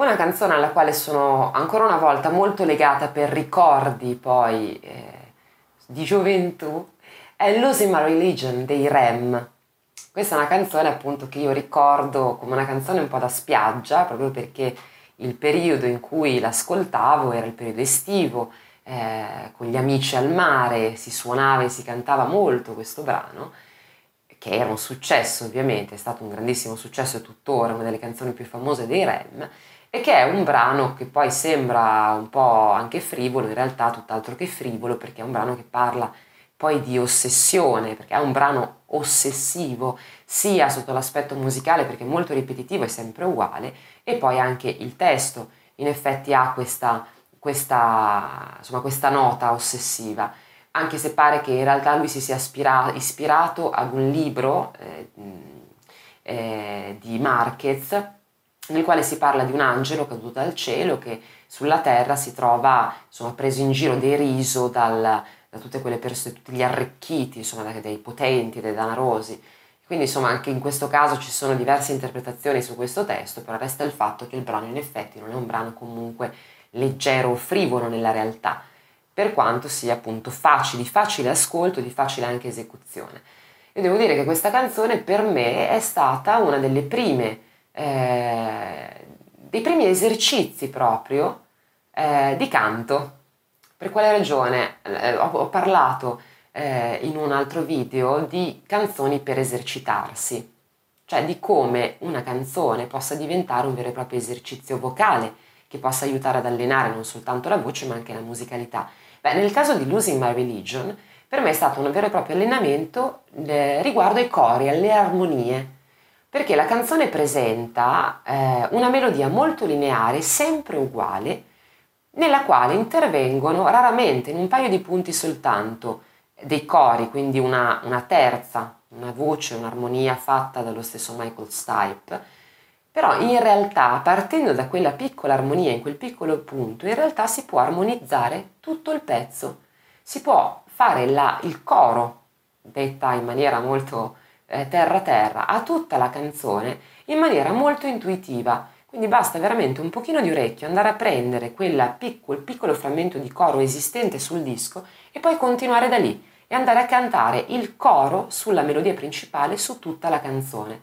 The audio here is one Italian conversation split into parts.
Una canzone alla quale sono ancora una volta molto legata per ricordi poi eh, di gioventù è Losing My Religion dei Rem. Questa è una canzone appunto che io ricordo come una canzone un po' da spiaggia, proprio perché il periodo in cui l'ascoltavo era il periodo estivo, eh, con gli amici al mare, si suonava e si cantava molto questo brano, che era un successo ovviamente, è stato un grandissimo successo e tuttora una delle canzoni più famose dei Rem, e che è un brano che poi sembra un po' anche frivolo, in realtà tutt'altro che frivolo, perché è un brano che parla poi di ossessione, perché è un brano ossessivo, sia sotto l'aspetto musicale, perché è molto ripetitivo e sempre uguale, e poi anche il testo, in effetti ha questa, questa, insomma, questa nota ossessiva, anche se pare che in realtà lui si sia ispira- ispirato ad un libro eh, eh, di Marquez, nel quale si parla di un angelo caduto dal cielo che sulla terra si trova insomma, preso in giro, deriso dal, da tutte quelle persone, tutti gli arricchiti, insomma, dai potenti, dai danarosi. Quindi insomma anche in questo caso ci sono diverse interpretazioni su questo testo, però resta il fatto che il brano in effetti non è un brano comunque leggero o frivolo nella realtà, per quanto sia appunto facile, di facile ascolto, di facile anche esecuzione. Io devo dire che questa canzone per me è stata una delle prime eh, dei primi esercizi proprio eh, di canto. Per quale ragione? Eh, ho, ho, parlato eh, in un altro video di canzoni per esercitarsi, cioè di come una canzone possa diventare un vero e proprio esercizio vocale che possa aiutare ad allenare non soltanto la voce ma anche la musicalità. Beh, nel caso di Losing My Religion, per me è stato un vero e proprio allenamento eh, riguardo ai cori, alle armonie perché la canzone presenta eh, una melodia molto lineare, sempre uguale, nella quale intervengono raramente, in un paio di punti soltanto, dei cori, quindi una, una terza, una voce, un'armonia fatta dallo stesso Michael Stipe, però in realtà partendo da quella piccola armonia, in quel piccolo punto, in realtà si può armonizzare tutto il pezzo, si può fare la, il coro, detta in maniera molto eh, terra terra a tutta la canzone in maniera molto intuitiva. Quindi basta veramente un pochino di orecchio andare a prendere piccolo, il piccolo frammento di coro esistente sul disco e poi continuare da lì e andare a cantare il coro sulla melodia principale su tutta la canzone.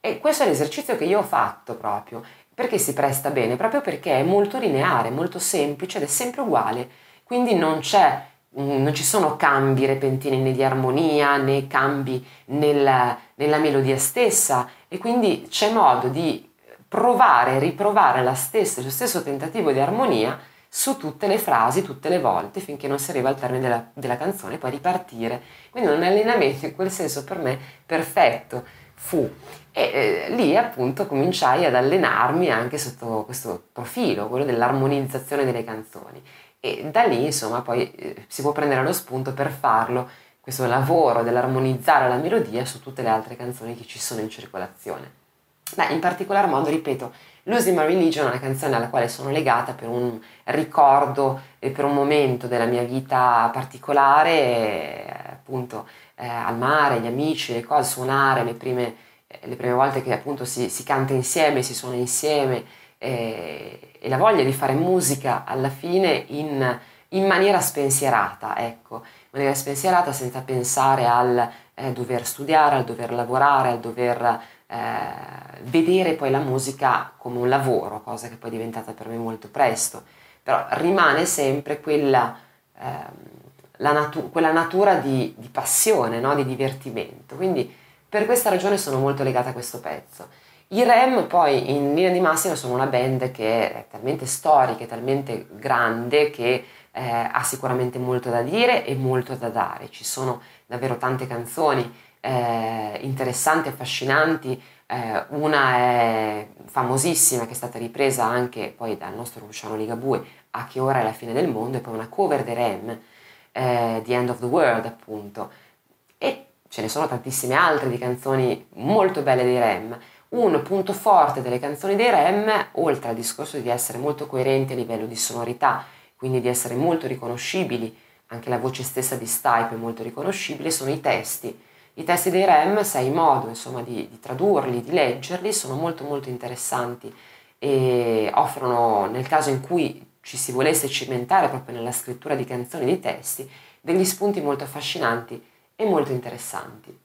E questo è l'esercizio che io ho fatto proprio, perché si presta bene, proprio perché è molto lineare, molto semplice ed è sempre uguale, quindi non c'è non ci sono cambi repentini né di armonia né cambi nella, nella melodia stessa e quindi c'è modo di provare riprovare stessa, lo stesso tentativo di armonia su tutte le frasi, tutte le volte, finché non si arriva al termine della, della canzone poi ripartire. Quindi un allenamento in quel senso per me perfetto fu. E eh, lì appunto cominciai ad allenarmi anche sotto questo profilo, quello dell'armonizzazione delle canzoni e da lì insomma poi eh, si può prendere lo spunto per farlo, questo lavoro dell'armonizzare la melodia su tutte le altre canzoni che ci sono in circolazione. Beh, in particolar modo, ripeto, Losing My Religion è una canzone alla quale sono legata per un ricordo e per un momento della mia vita particolare, eh, appunto eh, al mare, gli amici, le cose, suonare, le prime, eh, le prime volte che appunto si, si canta insieme, si suona insieme, eh, e la voglia di fare musica alla fine in, in maniera spensierata, ecco, in maniera spensierata senza pensare al eh, dover studiare, al dover lavorare, al dover eh, vedere poi la musica come un lavoro, cosa che poi è diventata per me molto presto, però rimane sempre quella, eh, natu- quella natura di, di passione, no? di divertimento, quindi per questa ragione sono molto legata a questo pezzo. I Rem poi in linea di massima sono una band che è talmente storica, talmente grande che eh, ha sicuramente molto da dire e molto da dare. Ci sono davvero tante canzoni eh, interessanti, affascinanti. Eh, una è famosissima che è stata ripresa anche poi dal nostro Luciano Ligabue, A che ora è la fine del mondo, e poi una cover dei Rem, eh, The End of the World appunto. E ce ne sono tantissime altre di canzoni molto belle dei Rem. Un punto forte delle canzoni dei Rem, oltre al discorso di essere molto coerenti a livello di sonorità, quindi di essere molto riconoscibili, anche la voce stessa di Stipe è molto riconoscibile, sono i testi. I testi dei Rem, se hai modo insomma, di, di tradurli, di leggerli, sono molto molto interessanti e, offrono, nel caso in cui ci si volesse cimentare proprio nella scrittura di canzoni e di testi, degli spunti molto affascinanti e molto interessanti.